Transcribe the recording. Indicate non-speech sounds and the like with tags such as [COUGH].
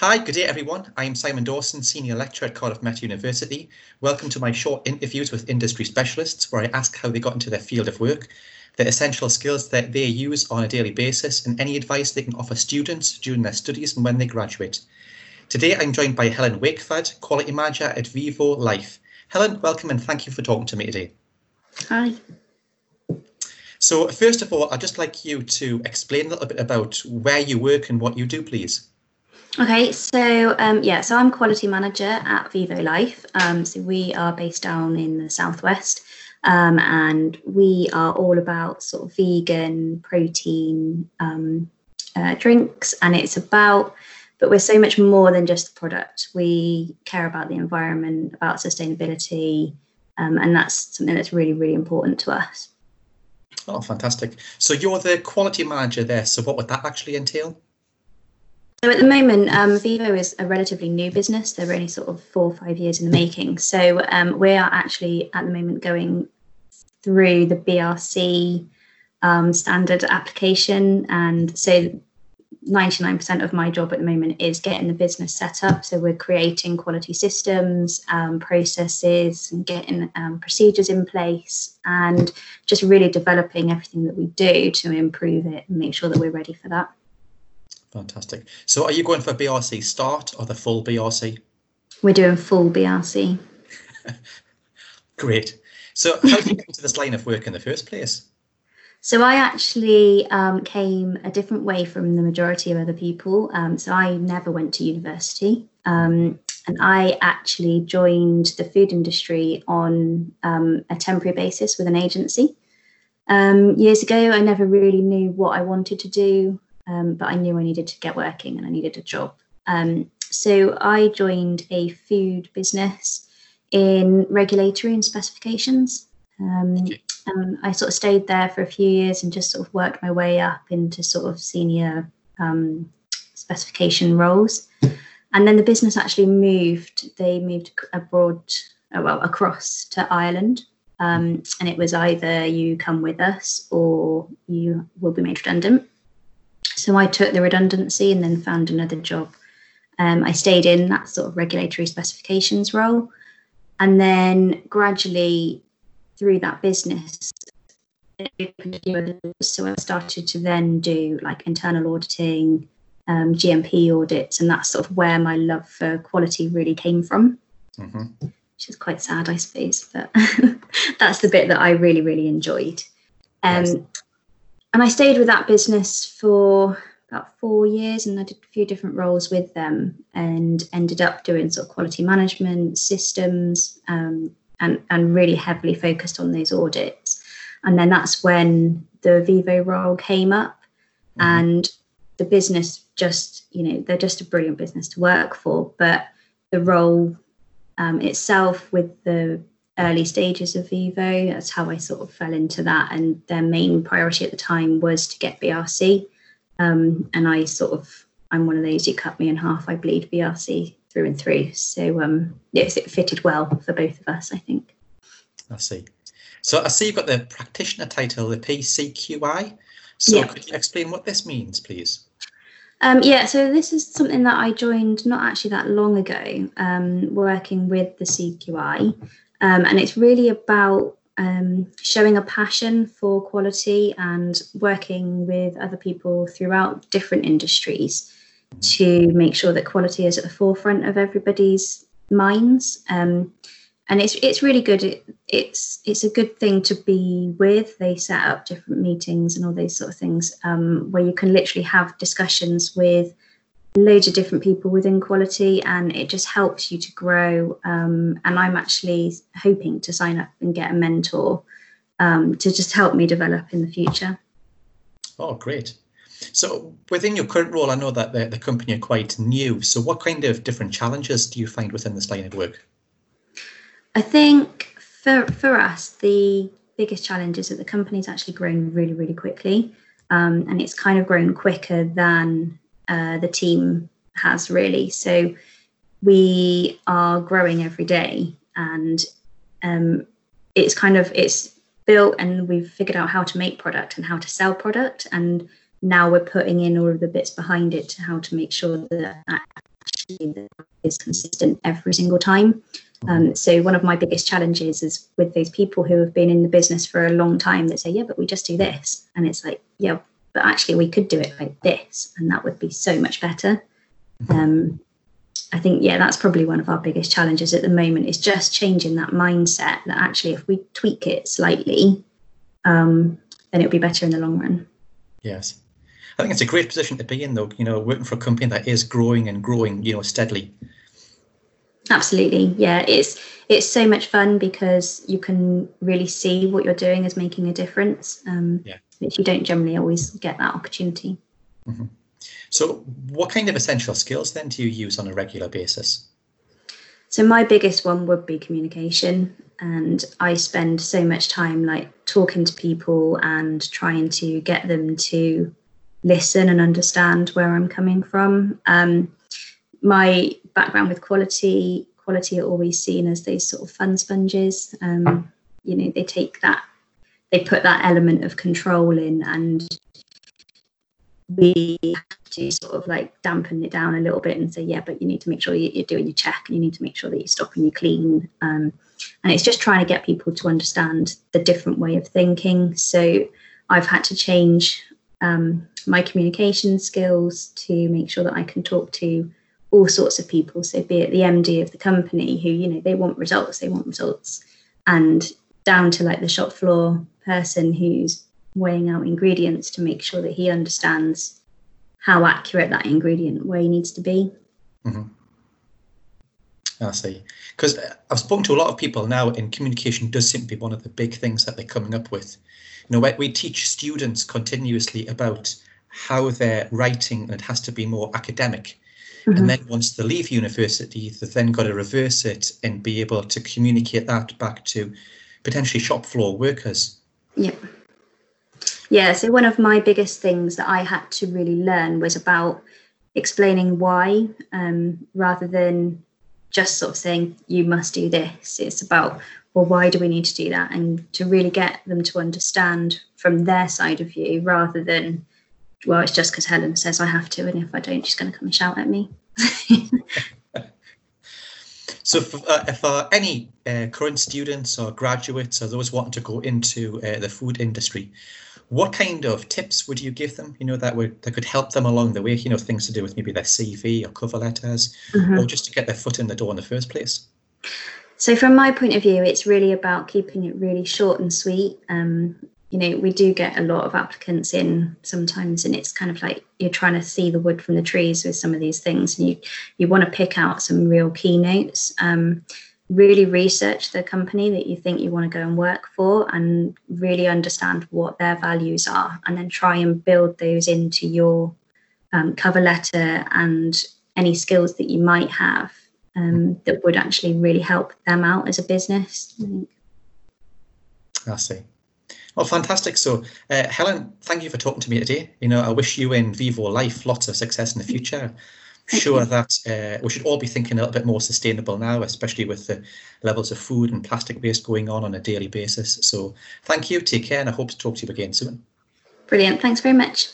Hi, good day everyone. I am Simon Dawson, Senior Lecturer at Cardiff Met University. Welcome to my short interviews with industry specialists where I ask how they got into their field of work, the essential skills that they use on a daily basis and any advice they can offer students during their studies and when they graduate. Today I'm joined by Helen Wakeford, Quality Manager at Vivo Life. Helen, welcome and thank you for talking to me today. Hi. So first of all, I'd just like you to explain a little bit about where you work and what you do, please. Okay, so um, yeah, so I'm quality manager at Vivo Life. Um, so we are based down in the southwest, um, and we are all about sort of vegan protein um, uh, drinks, and it's about. But we're so much more than just the product. We care about the environment, about sustainability, um, and that's something that's really, really important to us. Oh, fantastic! So you're the quality manager there. So what would that actually entail? So at the moment, um, Vivo is a relatively new business. They're only sort of four or five years in the making. So um, we are actually at the moment going through the BRC um, standard application. And so 99% of my job at the moment is getting the business set up. So we're creating quality systems, um, processes, and getting um, procedures in place, and just really developing everything that we do to improve it and make sure that we're ready for that. Fantastic. So are you going for BRC start or the full BRC? We're doing full BRC. [LAUGHS] Great. So how did you get into this line of work in the first place? So I actually um, came a different way from the majority of other people. Um, so I never went to university. Um, and I actually joined the food industry on um, a temporary basis with an agency. Um, years ago, I never really knew what I wanted to do um, but I knew I needed to get working and I needed a job. Um, so I joined a food business in regulatory and specifications. Um, and I sort of stayed there for a few years and just sort of worked my way up into sort of senior um, specification roles. And then the business actually moved. They moved abroad, uh, well, across to Ireland. Um, and it was either you come with us or you will be made redundant. So I took the redundancy and then found another job. Um, I stayed in that sort of regulatory specifications role. And then gradually through that business, so I started to then do like internal auditing, um, GMP audits, and that's sort of where my love for quality really came from. Mm-hmm. Which is quite sad, I suppose, but [LAUGHS] that's the bit that I really, really enjoyed. Um, yes and I stayed with that business for about four years and I did a few different roles with them and ended up doing sort of quality management systems um, and, and really heavily focused on those audits. And then that's when the Vivo role came up mm-hmm. and the business just, you know, they're just a brilliant business to work for, but the role um, itself with the early stages of Vivo. That's how I sort of fell into that. And their main priority at the time was to get BRC. Um, and I sort of, I'm one of those who cut me in half. I bleed BRC through and through. So um, yes, it fitted well for both of us, I think. I see. So I see you've got the practitioner title, the PCQI. So yeah. could you explain what this means, please? Um, yeah, so this is something that I joined not actually that long ago, um, working with the CQI. Um, and it's really about um, showing a passion for quality and working with other people throughout different industries to make sure that quality is at the forefront of everybody's minds. Um, and it's it's really good. It, it's it's a good thing to be with. They set up different meetings and all those sort of things um, where you can literally have discussions with loads of different people within quality and it just helps you to grow um, and i'm actually hoping to sign up and get a mentor um, to just help me develop in the future. Oh great. So within your current role i know that the, the company are quite new. So what kind of different challenges do you find within this line of work? I think for for us the biggest challenge is that the company's actually grown really really quickly. Um, and it's kind of grown quicker than uh, the team has really. So we are growing every day, and um, it's kind of it's built, and we've figured out how to make product and how to sell product, and now we're putting in all of the bits behind it to how to make sure that that is consistent every single time. Um, so one of my biggest challenges is with those people who have been in the business for a long time that say, yeah, but we just do this. And it's like, yeah, but actually we could do it like this and that would be so much better. Um, I think, yeah, that's probably one of our biggest challenges at the moment is just changing that mindset that actually if we tweak it slightly, um, then it'll be better in the long run. Yes. I think it's a great position to be in, though, you know, working for a company that is growing and growing, you know, steadily. Absolutely. Yeah. It's, it's so much fun because you can really see what you're doing is making a difference. Um, yeah. Which you don't generally always get that opportunity. Mm-hmm. So, what kind of essential skills then do you use on a regular basis? So, my biggest one would be communication. And I spend so much time like talking to people and trying to get them to listen and understand where I'm coming from. Um, my background with quality, quality are always seen as those sort of fun sponges. Um, you know, they take that, they put that element of control in and we have to sort of like dampen it down a little bit and say, yeah, but you need to make sure you're doing your check and you need to make sure that you're stopping you clean. Um, and it's just trying to get people to understand the different way of thinking. So I've had to change um, my communication skills to make sure that I can talk to all sorts of people. So be it the MD of the company who, you know, they want results, they want results, and down to like the shop floor person who's weighing out ingredients to make sure that he understands how accurate that ingredient weigh needs to be. Mm-hmm. I see. Because I've spoken to a lot of people now, and communication does seem to be one of the big things that they're coming up with. You know, we teach students continuously about how they're writing, and it has to be more academic. Mm-hmm. And then once they leave university, they've then got to reverse it and be able to communicate that back to potentially shop floor workers. Yeah. Yeah, so one of my biggest things that I had to really learn was about explaining why um, rather than just sort of saying, you must do this. It's about, well, why do we need to do that? And to really get them to understand from their side of view rather than, well, it's just because Helen says I have to. And if I don't, she's going to come and shout at me. [LAUGHS] So, for, uh, for any uh, current students or graduates or those wanting to go into uh, the food industry, what kind of tips would you give them? You know that would that could help them along the way. You know things to do with maybe their CV or cover letters, mm-hmm. or just to get their foot in the door in the first place. So, from my point of view, it's really about keeping it really short and sweet. Um, you know, we do get a lot of applicants in sometimes, and it's kind of like you're trying to see the wood from the trees with some of these things, and you you want to pick out some real keynotes. Um, really research the company that you think you want to go and work for, and really understand what their values are, and then try and build those into your um, cover letter and any skills that you might have um, that would actually really help them out as a business. I think. I see. Well, fantastic. So, uh, Helen, thank you for talking to me today. You know, I wish you in Vivo Life lots of success in the future. Sure that uh, we should all be thinking a little bit more sustainable now, especially with the levels of food and plastic waste going on on a daily basis. So, thank you. Take care, and I hope to talk to you again soon. Brilliant. Thanks very much.